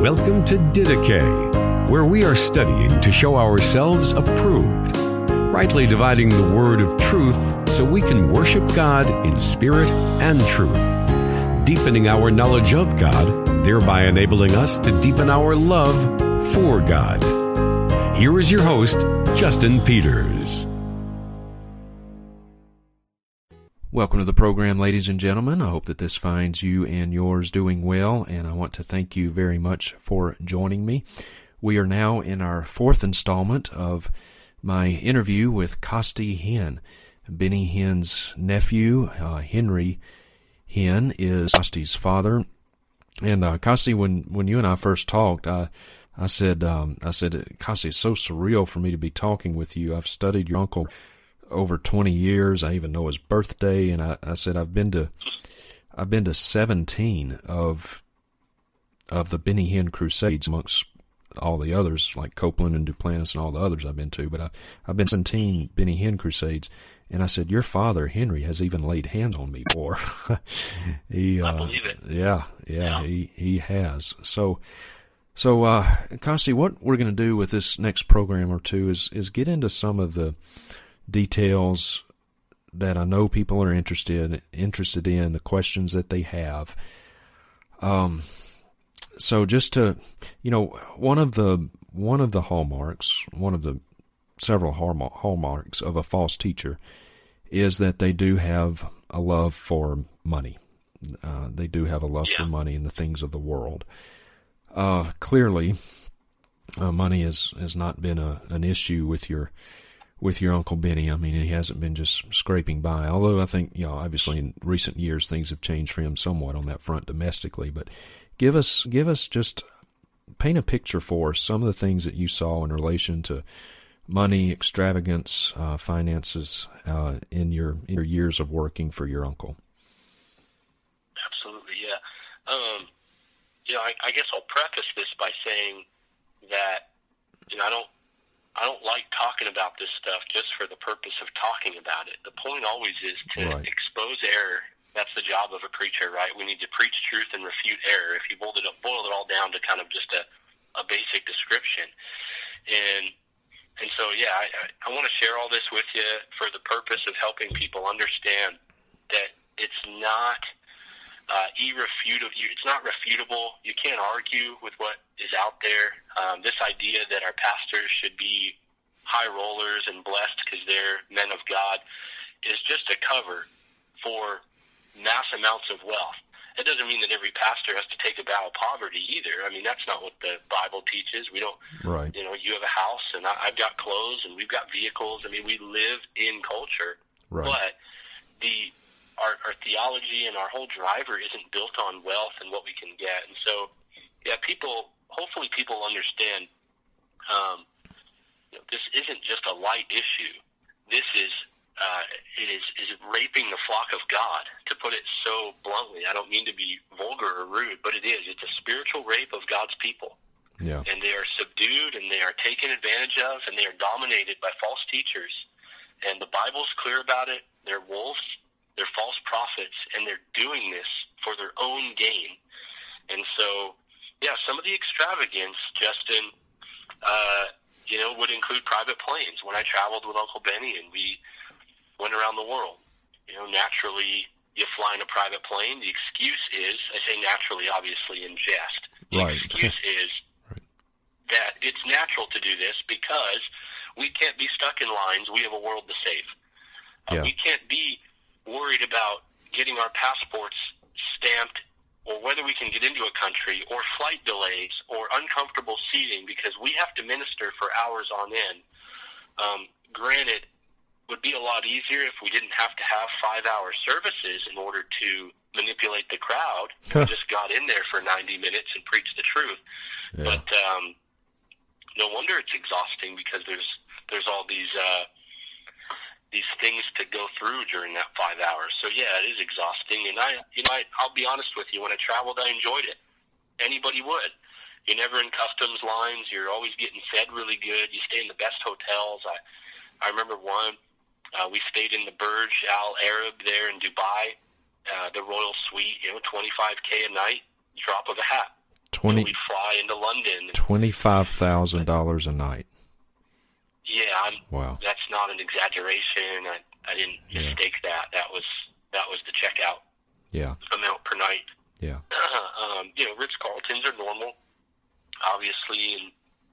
Welcome to Didache, where we are studying to show ourselves approved, rightly dividing the word of truth so we can worship God in spirit and truth, deepening our knowledge of God, thereby enabling us to deepen our love for God. Here is your host, Justin Peters. Welcome to the program, ladies and gentlemen. I hope that this finds you and yours doing well, and I want to thank you very much for joining me. We are now in our fourth installment of my interview with Costi Hinn. Benny Hinn's nephew, uh, Henry Hinn, is Costi's father. And uh, Costi, when when you and I first talked, I I said um, I said Costi, it's so surreal for me to be talking with you. I've studied your uncle over 20 years. I even know his birthday. And I, I said, I've been to, I've been to 17 of, of the Benny Hinn Crusades amongst all the others like Copeland and Duplantis and all the others I've been to, but I, I've been 17 Benny Hinn Crusades. And I said, your father, Henry, has even laid hands on me before. he, uh, I believe it. Yeah, yeah, yeah, he, he has. So, so, uh, what we're going to do with this next program or two is, is get into some of the, details that I know people are interested interested in, the questions that they have. Um, so just to, you know, one of the one of the hallmarks, one of the several hallmarks of a false teacher is that they do have a love for money. Uh, they do have a love yeah. for money and the things of the world. Uh, clearly, uh, money has has not been a an issue with your with your Uncle Benny. I mean, he hasn't been just scraping by. Although I think, you know, obviously in recent years things have changed for him somewhat on that front domestically. But give us, give us just paint a picture for us some of the things that you saw in relation to money, extravagance, uh, finances uh, in your in your years of working for your uncle. Absolutely, yeah. Um, you know, I, I guess I'll preface this by saying that you know I don't I don't like talking about this stuff just for the purpose of talking about it. The point always is to right. expose error. That's the job of a preacher, right? We need to preach truth and refute error. If you boiled it, up, boiled it all down to kind of just a, a basic description, and and so yeah, I, I, I want to share all this with you for the purpose of helping people understand that it's not uh, irrefutable. It's not refutable. You can't argue with what is out there. Um, this idea that our pastors should be high rollers and blessed because they're men of God is just a cover for mass amounts of wealth. It doesn't mean that every pastor has to take a vow of poverty either. I mean, that's not what the Bible teaches. We don't, right. you know, you have a house and I, I've got clothes and we've got vehicles. I mean, we live in culture, right. but the our, our theology and our whole driver isn't built on wealth and what we can get. And so, yeah, people, hopefully people understand, um, you know, this isn't just a light issue. This is, uh, it is, is raping the flock of God, to put it so bluntly. I don't mean to be vulgar or rude, but it is. It's a spiritual rape of God's people. Yeah. And they are subdued and they are taken advantage of and they are dominated by false teachers. And the Bible's clear about it. They're wolves they're false prophets, and they're doing this for their own gain. And so, yeah, some of the extravagance, Justin, uh, you know, would include private planes. When I traveled with Uncle Benny and we went around the world, you know, naturally you fly in a private plane. The excuse is, I say naturally, obviously in jest. The right. excuse is right. that it's natural to do this because we can't be stuck in lines. We have a world to save. Uh, yeah. We can't be worried about getting our passports stamped or whether we can get into a country or flight delays or uncomfortable seating because we have to minister for hours on end. Um, granted, would be a lot easier if we didn't have to have five hour services in order to manipulate the crowd. we just got in there for 90 minutes and preached the truth. Yeah. But um, no wonder it's exhausting because there's there's all these uh, these things to go through during that five hours. So yeah, it is exhausting. And I, you know, I, I'll be honest with you. When I traveled, I enjoyed it. Anybody would. You're never in customs lines. You're always getting fed really good. You stay in the best hotels. I, I remember one. Uh, we stayed in the Burj Al Arab there in Dubai, uh, the Royal Suite. You know, 25k a night, drop of a hat. Twenty. we'd fly into London. Twenty-five thousand dollars a night. Yeah, I'm, Wow. that's not an exaggeration. I, I didn't Yeah. mistake that. That was that was the checkout Yeah. amount per night. Yeah. um, you know, Ritz Carltons are normal, obviously, in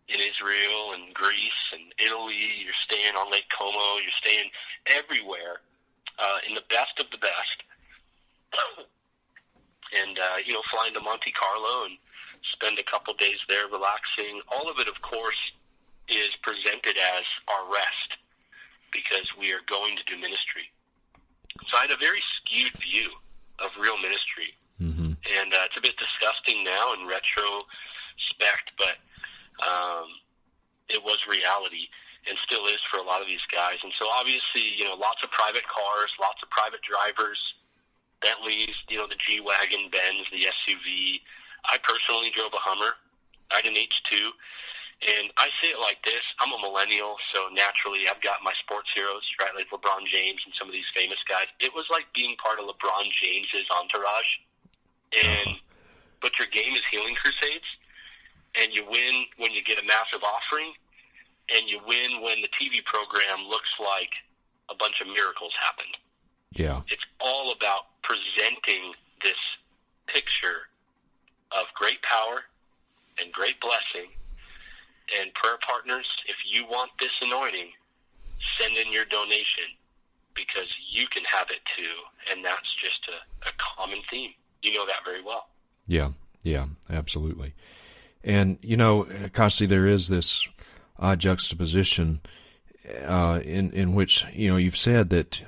in Israel and Greece and Italy. You're staying on Lake Como. You're staying everywhere uh, in the best of the best. and uh, you know, flying to Monte Carlo and spend a couple days there relaxing. All of it, of course, is presented as our rest because we are going to do ministry. So I had a very skewed view of real ministry Mm-hmm. and uh, it's a bit disgusting now in retrospect, but um, it was reality and still is for a lot of these guys. And so obviously, you know, lots of private cars, lots of private drivers, Bentleys, you know, the G wagon, Benz, the SUV. I personally drove a Hummer. I had an H2. And I say it like this I'm a millennial, so naturally I've got my sports heroes, right? Like LeBron James and some of these famous guys. It was like being part of LeBron James's entourage. And uh-huh. but your game is healing crusades, and you win when you get a massive offering, and you win when the TV program looks like a bunch of miracles happened. Yeah. It's all about presenting this picture of great power and great blessing. And prayer partners, if you want this anointing, send in your donation because you can have it too. And that's just a, a common theme. You know that very well. Yeah, yeah, absolutely. And you know, Costi, there is this odd juxtaposition uh, in in which you know you've said that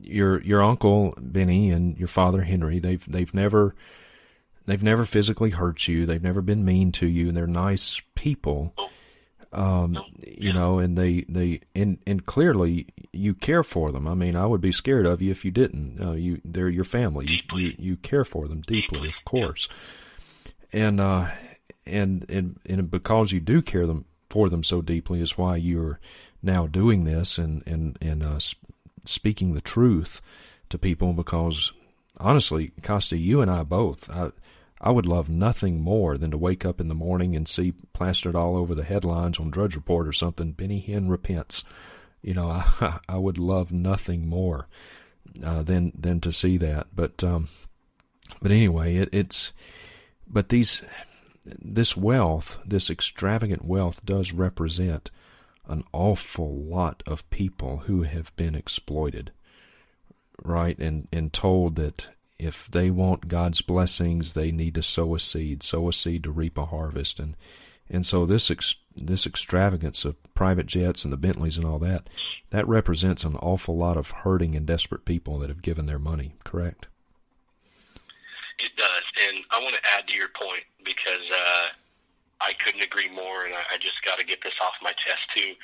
your your uncle Benny and your father Henry they've they've never they've never physically hurt you. They've never been mean to you. And they're nice people. Um you know and they they and and clearly you care for them. I mean i would be scared of you if you didn't. Uh, you they're your family. You, you you care for them deeply of course. And uh and and and because you do care them for them so deeply is why you're now doing this and and and uh, speaking the truth to people because honestly, Costi, you and I both, I, I would love nothing more than to wake up in the morning and see plastered all over the headlines on Drudge Report or something, Benny Hinn repents. You know, I, I would love nothing more uh, than than to see that. But um, but anyway, it, it's but these this wealth, this extravagant wealth, does represent an awful lot of people who have been exploited, right? And and told that if they want God's blessings, they need to sow a seed, sow a seed to reap a harvest, and and so this ex, this extravagance of private jets and the Bentleys and all that, that represents an awful lot of hurting and desperate people that have given their money. Correct? It does, and I want to add to your point because uh, I couldn't agree more, and I, I just got to get this off my chest too.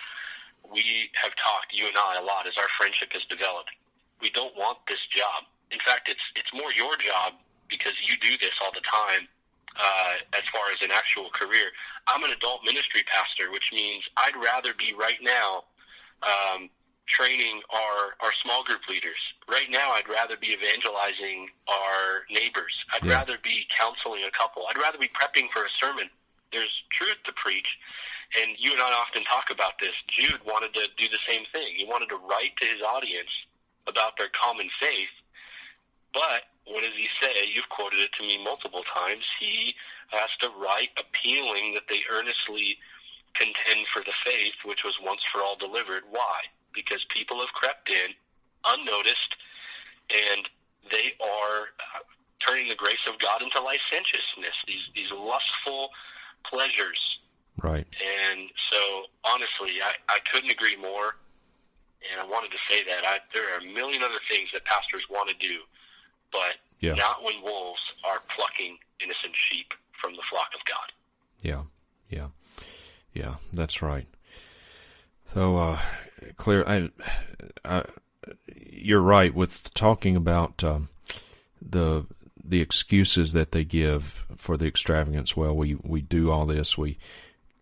We have talked, you and I, a lot as our friendship has developed. We don't want this job. In fact, it's it's more your job because you do this all the time. Uh, as far as an actual career, I'm an adult ministry pastor, which means I'd rather be right now um, training our our small group leaders. Right now, I'd rather be evangelizing our neighbors. I'd Yeah. rather be counseling a couple. I'd rather be prepping for a sermon. There's truth to preach, and you and I often talk about this. Jude wanted to do the same thing. He wanted to write to his audience about their common faith, but what does he say? You've quoted it to me multiple times. He has to write appealing that they earnestly contend for the faith which was once for all delivered. Why? Because people have crept in unnoticed and they are uh, turning the grace of God into licentiousness, these, these lustful pleasures. Right. And so, honestly, I, I couldn't agree more. And I wanted to say that. I, there are a million other things that pastors want to do, but Yeah. not when wolves are plucking innocent sheep from the flock of God. Yeah, yeah, yeah. That's right. So, uh, clear. I, I, you're right with talking about um, the the excuses that they give for the extravagance. Well, we we do all this. We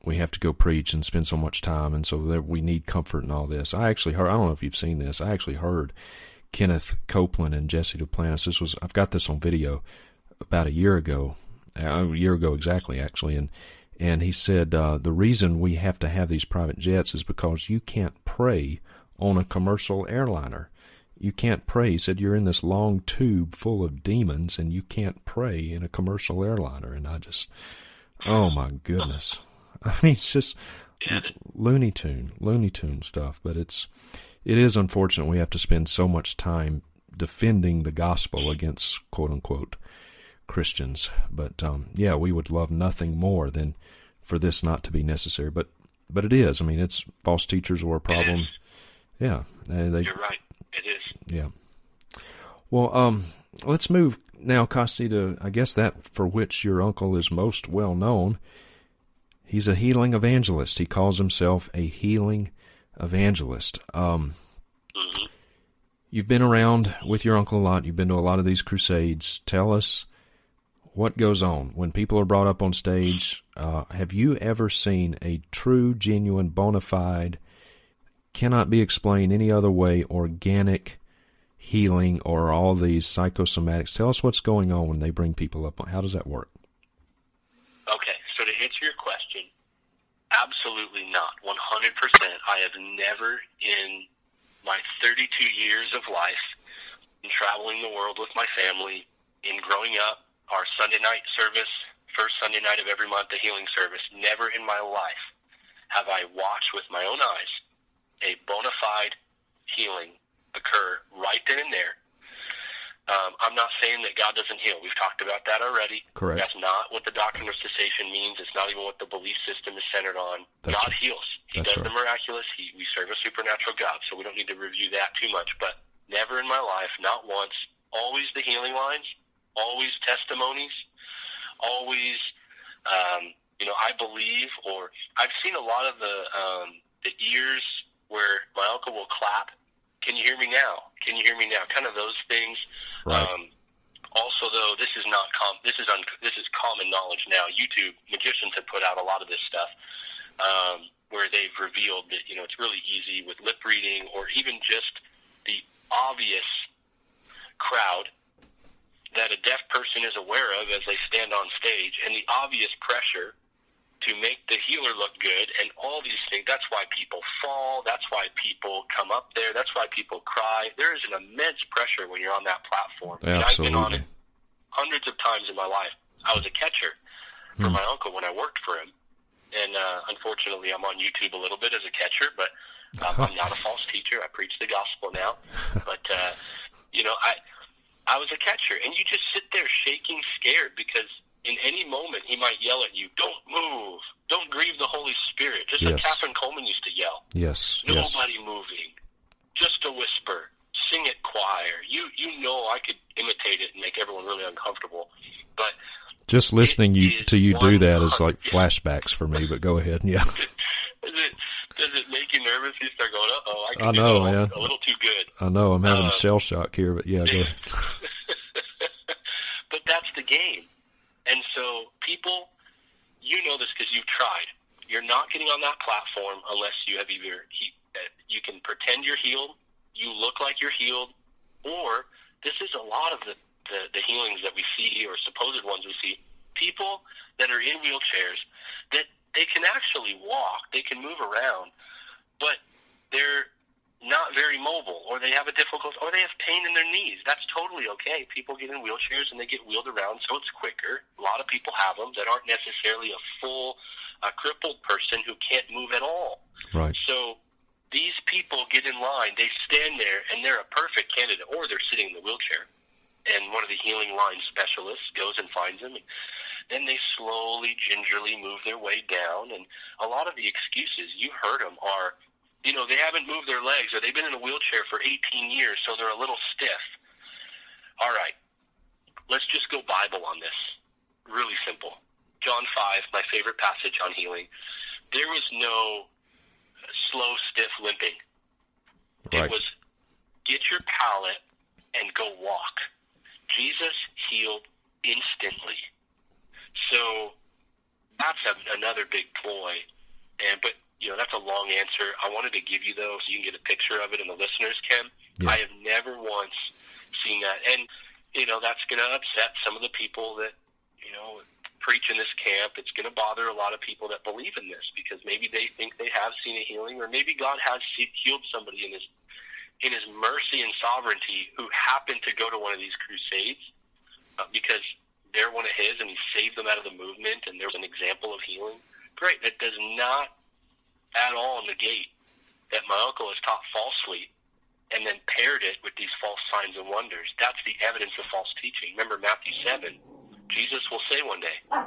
we have to go preach and spend so much time, and so there, we need comfort and all this. I actually heard. I don't know if you've seen this. I actually heard Kenneth Copeland and Jesse Duplantis. This was I've got this on video about a year ago a year ago exactly, actually, and and he said uh, the reason we have to have these private jets is because you can't pray on a commercial airliner. You can't pray. He said you're in this long tube full of demons, and you can't pray in a commercial airliner. And I just, oh my goodness, I mean, it's just Looney Tune, Looney Tune stuff. But it's, it is unfortunate we have to spend so much time defending the gospel against quote unquote Christians. But um, yeah, we would love nothing more than for this not to be necessary. But but it is. I mean, it's false teachers were a problem. Yeah, they, you're right. It is. Yeah. Well, um, let's move now, Costi, to I guess that for which your uncle is most well known. He's a healing evangelist. He calls himself a healing evangelist. Um, mm-hmm. You've been around with your uncle a lot. You've been to a lot of these crusades. Tell us what goes on when people are brought up on stage. Uh, have you ever seen a true, genuine, bona fide, cannot be explained any other way, organic healing or all these psychosomatics? Tell us what's going on when they bring people up. How does that work? Okay, so to answer your question, absolutely not. 100%. I have never in my 32 years of life, in traveling the world with my family, in growing up, our Sunday night service, first Sunday night of every month, the healing service. Never in my life have I watched with my own eyes a bona fide healing occur right then and there. Um, I'm not saying that God doesn't heal. We've talked about that already. Correct. That's not what the doctrine of cessation means. It's not even what the belief system is centered on. That's God right. heals. He That's does right. the miraculous. He, we serve a supernatural God, so we don't need to review that too much. But never in my life, not once, always the healing lines, always testimonies, always, um, you know, I believe, or I've seen a lot of the um, the ears where my uncle will clap. Can you hear me now? Can you hear me now? Kind of those things. Right. Um, also, though, this is not com- this is un- this is common knowledge now. YouTube magicians have put out a lot of this stuff um, where they've revealed that you know it's really easy with lip reading or even just the obvious crowd that a deaf person is aware of as they stand on stage and the obvious pressure to make the healer look good and all these things. That's why people fall. That's why people come up there. That's why people cry. There is an immense pressure when you're on that platform. Absolutely. I've been on it hundreds of times in my life. I was a catcher for hmm. my uncle when I worked for him. And uh, unfortunately, I'm on YouTube a little bit as a catcher, but um, I'm not a false teacher. I preach the gospel now. But, uh, you know, I I was a catcher, and you just sit there shaking, scared because in any moment he might yell at you, "Don't move! Don't grieve the Holy Spirit!" Just yes. like Kathryn Kuhlman used to yell. Yes. Nobody yes. moving, just a whisper. Sing it choir. You you know I could imitate it and make everyone really uncomfortable, but just listening you to you do that is like flashbacks for me. But go ahead, yeah. does it does it make you nervous? You start going, "Uh oh, I can I know, man. a little too good." I know. I'm having uh, shell shock here, but yeah, go ahead. but that's the game. And so people, you know this because you've tried. You're not getting on that platform unless you have either uh, you can pretend you're healed, you look like you're healed, or this is a lot of the, the, the healings that we see or supposed ones we see. People that are in wheelchairs that they can actually walk, they can move around, but they're not very mobile or they have a difficult or they have pain in their knees. That's totally okay. People get in wheelchairs and they get wheeled around so it's quicker. A lot of people have them that aren't necessarily a full a crippled person who can't move at all. Right. So these people get in line, they stand there and they're a perfect candidate or they're sitting in the wheelchair and one of the healing line specialists goes and finds them and then they slowly gingerly move their way down and a lot of the excuses you heard them are you know, they haven't moved their legs or they've been in a wheelchair for 18 years, so they're a little stiff. All right, let's just go Bible on this. Really simple. John 5, my favorite passage on healing. There was no slow, stiff limping. Right. It was get your pallet and go walk. Jesus healed instantly. So that's a, another big ploy. And but you know, that's a long answer. I wanted to give you though, so you can get a picture of it, and the listeners can. Yeah. I have never once seen that, and you know, that's going to upset some of the people that you know preach in this camp. It's going to bother a lot of people that believe in this because maybe they think they have seen a healing, or maybe God has healed somebody in His in His mercy and sovereignty who happened to go to one of these crusades uh, because they're one of His, and He saved them out of the movement, and there's an example of healing. Great. That does not at all negate that my uncle has taught falsely and then paired it with these false signs and wonders. That's the evidence of false teaching. Remember Matthew 7. Jesus will say one day, uh,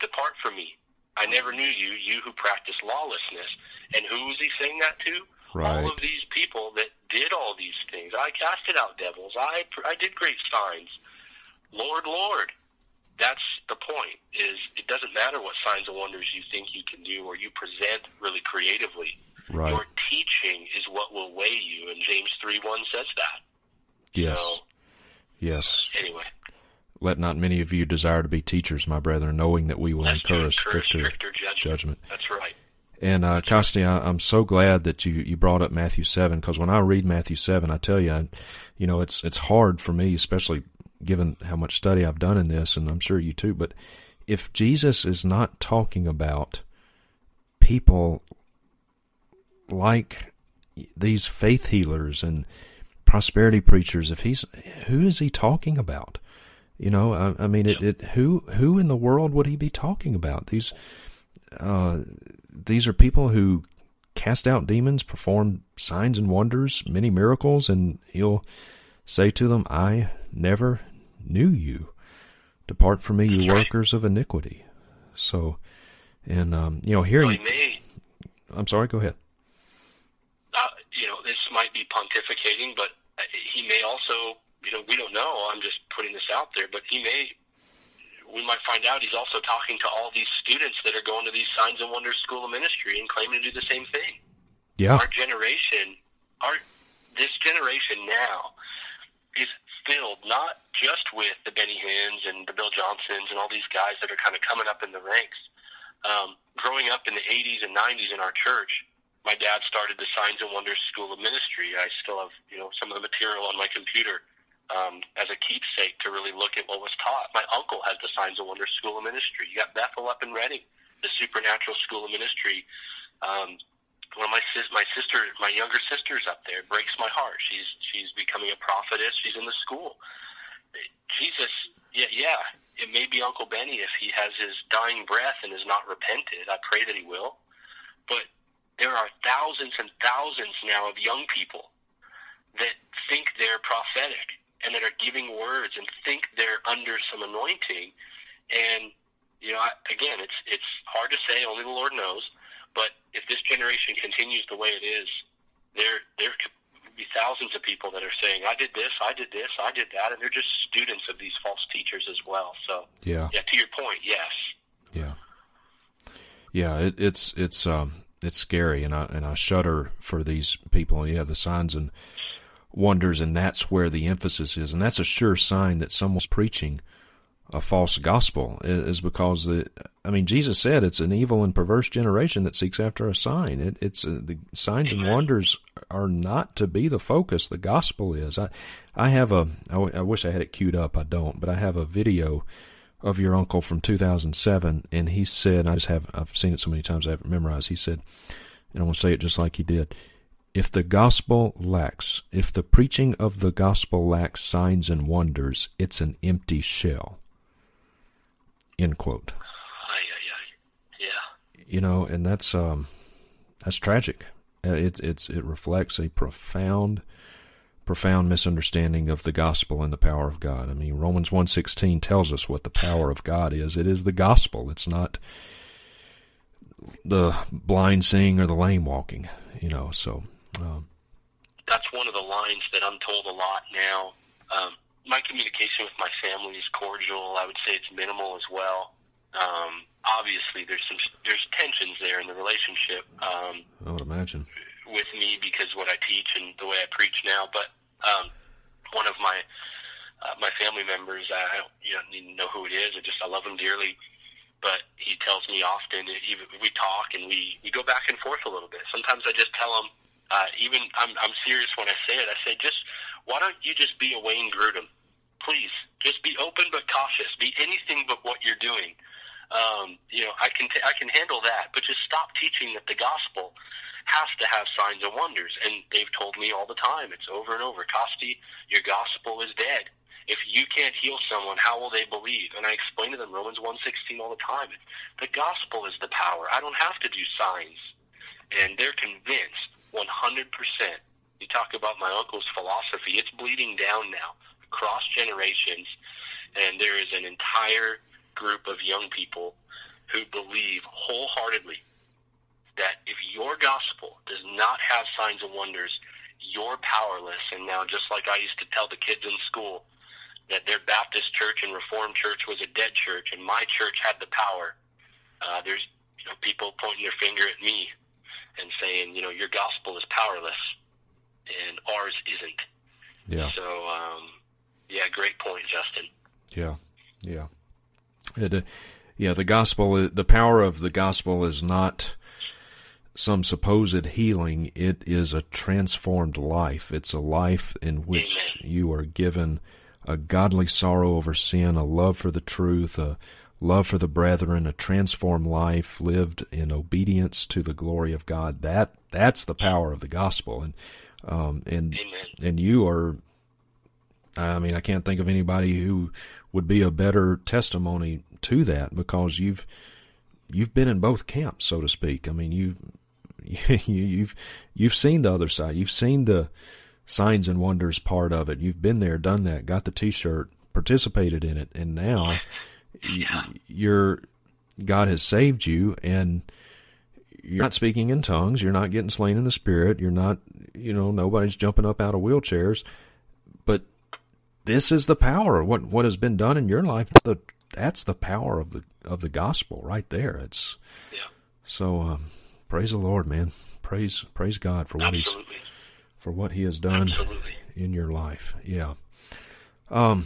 Depart from me. I never knew you, you who practice lawlessness. And who was he saying that to? Right. All of these people that did all these things. I casted out devils. I, I did great signs. Lord, Lord. That's the point. Is it doesn't matter what signs and wonders you think you can do or you present really creatively. Right. Your teaching is what will weigh you, and James three one says that. Yes. So, yes. anyway, Let not many of you desire to be teachers, my brethren, knowing that we will that's incur a stricter, stricter judgment. judgment. That's right. And uh, Costi, I, I'm so glad that you, you brought up Matthew seven because when I read Matthew seven, I tell you, I, you know, it's it's hard for me, especially given how much study I've done in this, and I'm sure you too. But if Jesus is not talking about people like these faith healers and prosperity preachers, if he's who is he talking about? You know, I, I mean, it, it who who in the world would he be talking about? These uh, these are people who cast out demons, perform signs and wonders, many miracles, and he'll say to them, I never knew you. Depart from me, you workers of iniquity. So, and, um, you know, hearing, Well, he I'm sorry, go ahead. uh, you know, this might be pontificating, but uh, he may also, you know, we don't know. I'm just putting this out there, but he may. We might find out he's also talking to all these students that are going to these signs and wonders school of ministry and claiming to do the same thing. Yeah. Our generation, our this generation now is filled not just with the Benny Hinns and the Bill Johnsons and all these guys that are kind of coming up in the ranks. Um, growing up in the 80s and 90s in our church, my dad started the Signs and Wonders School of Ministry. I still have, you know, some of the material on my computer um, as a keepsake to really look at what was taught. My uncle has the Signs of Wonder School of Ministry. You got Bethel up in Redding, the Supernatural School of Ministry. Um, one of my sis, my sister, my younger sister's up there. It breaks my heart. She's she's becoming a prophetess. She's in the school. Jesus, yeah, yeah. It may be Uncle Benny if he has his dying breath and is not repented. I pray that he will. But there are thousands and thousands now of young people that think they're prophetic and that are giving words and think they're under some anointing. And you know, I, again, it's it's hard to say. Only the Lord knows. But if this generation continues the way it is, there there could be thousands of people that are saying, "I did this, I did this, I did that," and they're just students of these false teachers as well. So, Yeah. yeah, to your point, yes. Yeah. Yeah, it, it's it's um it's scary, and I and I shudder for these people. Yeah, the signs and wonders, and that's where the emphasis is, and that's a sure sign that someone's preaching a false gospel is because the I mean Jesus said it's an evil and perverse generation that seeks after a sign. It, it's uh, the signs and wonders are not to be the focus. The gospel is. I I have a I, w- I wish I had it queued up. I don't, but I have a video of your uncle from 2007, and he said I just have I've seen it so many times I haven't memorized. He said, and I want to say it just like he did. If the gospel lacks, if the preaching of the gospel lacks signs and wonders, it's an empty shell. End quote. Ay, ay, ay. Yeah. You know, and that's um, that's tragic. Uh, It it's it reflects a profound, profound misunderstanding of the gospel and the power of God. I mean, Romans one sixteen tells us what the power of God is. It is the gospel. It's not the blind seeing or the lame walking. You know, so um, that's one of the lines that I'm told a lot now. Um, my communication with my family is cordial. I would say it's minimal as well. Um, obviously, there's some there's tensions there in the relationship um, I would imagine. with me because what I teach and the way I preach now. But um, one of my uh, my family members, I don't you don't need to know who it is. I just I love him dearly. But he tells me often, even we talk and we we go back and forth a little bit. Sometimes I just tell him, uh, even I'm I'm serious when I say it. I say, just why don't you just be a Wayne Grudem? please just be open but cautious. Be anything but what you're doing. Um, you know, I can t- I can handle that, but just stop teaching that the gospel has to have signs and wonders. And they've told me all the time, it's over and over, Costi, your gospel is dead. If you can't heal someone, how will they believe? And I explain to them Romans 1.16 all the time. The gospel is the power. I don't have to do signs. And they're convinced 100%. You talk about my uncle's philosophy. It's bleeding down now across generations. And there is an entire group of young people who believe wholeheartedly that if your gospel does not have signs and wonders, you're powerless. And now, just like I used to tell the kids in school that their Baptist church and Reformed church was a dead church, and my church had the power, uh, there's you know, people pointing their finger at me and saying, you know, your gospel is powerless, and ours isn't. Yeah. So, um, yeah, great point, Justin. Yeah, yeah. It, uh, yeah, the gospel, the power of the gospel is not some supposed healing. It is a transformed life. It's a life in which Amen. you are given a godly sorrow over sin, a love for the truth, a love for the brethren, a transformed life lived in obedience to the glory of God. That that's the power of the gospel, and um, and Amen. and you are. I mean, I can't think of anybody who would be a better testimony to that because you've you've been in both camps, so to speak. I mean, you you've you've seen the other side. You've seen the signs and wonders part of it. You've been there, done that, got the T-shirt, participated in it, and now you're God has saved you, and you're not speaking in tongues. You're not getting slain in the spirit. You're not, you know, nobody's jumping up out of wheelchairs. But this is the power. What what has been done in your life? The that's the power of the of the gospel right there. It's yeah. So um, praise the Lord, man. Praise praise God for what Absolutely. he's for what he has done Absolutely. in your life. Yeah. Um.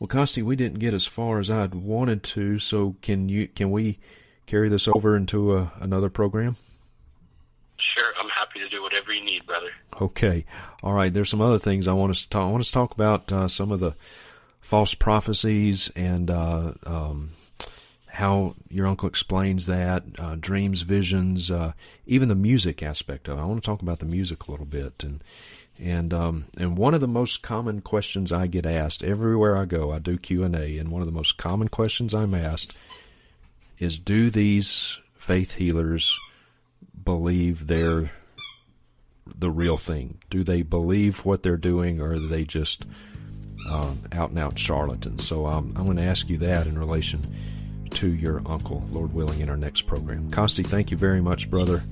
Well, Costi, we didn't get as far as I'd wanted to. So can you can we carry this over into a, another program? Sure, I'm happy to do whatever you need, brother. Okay. All right. There's some other things I want us to talk. I want us to talk about uh, some of the false prophecies and uh, um, how your uncle explains that, uh, dreams, visions, uh, even the music aspect of it. I want to talk about the music a little bit, and and um, and one of the most common questions I get asked everywhere I go, I do Q and A, and one of the most common questions I'm asked is, "Do these faith healers believe they're the real thing? Do they believe what they're doing, or are they just um, out and out charlatans?" So um, I'm going to ask you that in relation to your uncle, Lord willing, in our next program. Costi, thank you very much, brother.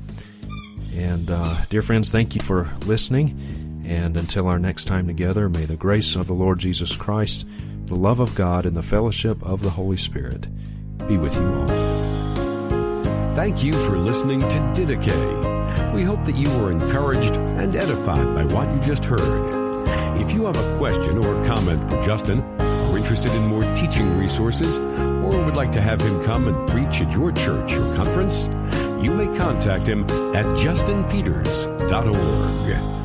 And uh, dear friends, thank you for listening. And until our next time together, may the grace of the Lord Jesus Christ, the love of God, and the fellowship of the Holy Spirit be with you all. Thank you for listening to Didache. We hope that you were encouraged and edified by what you just heard. If you have a question or comment for Justin, are interested in more teaching resources, or would like to have him come and preach at your church or conference, you may contact him at justinpeters.org.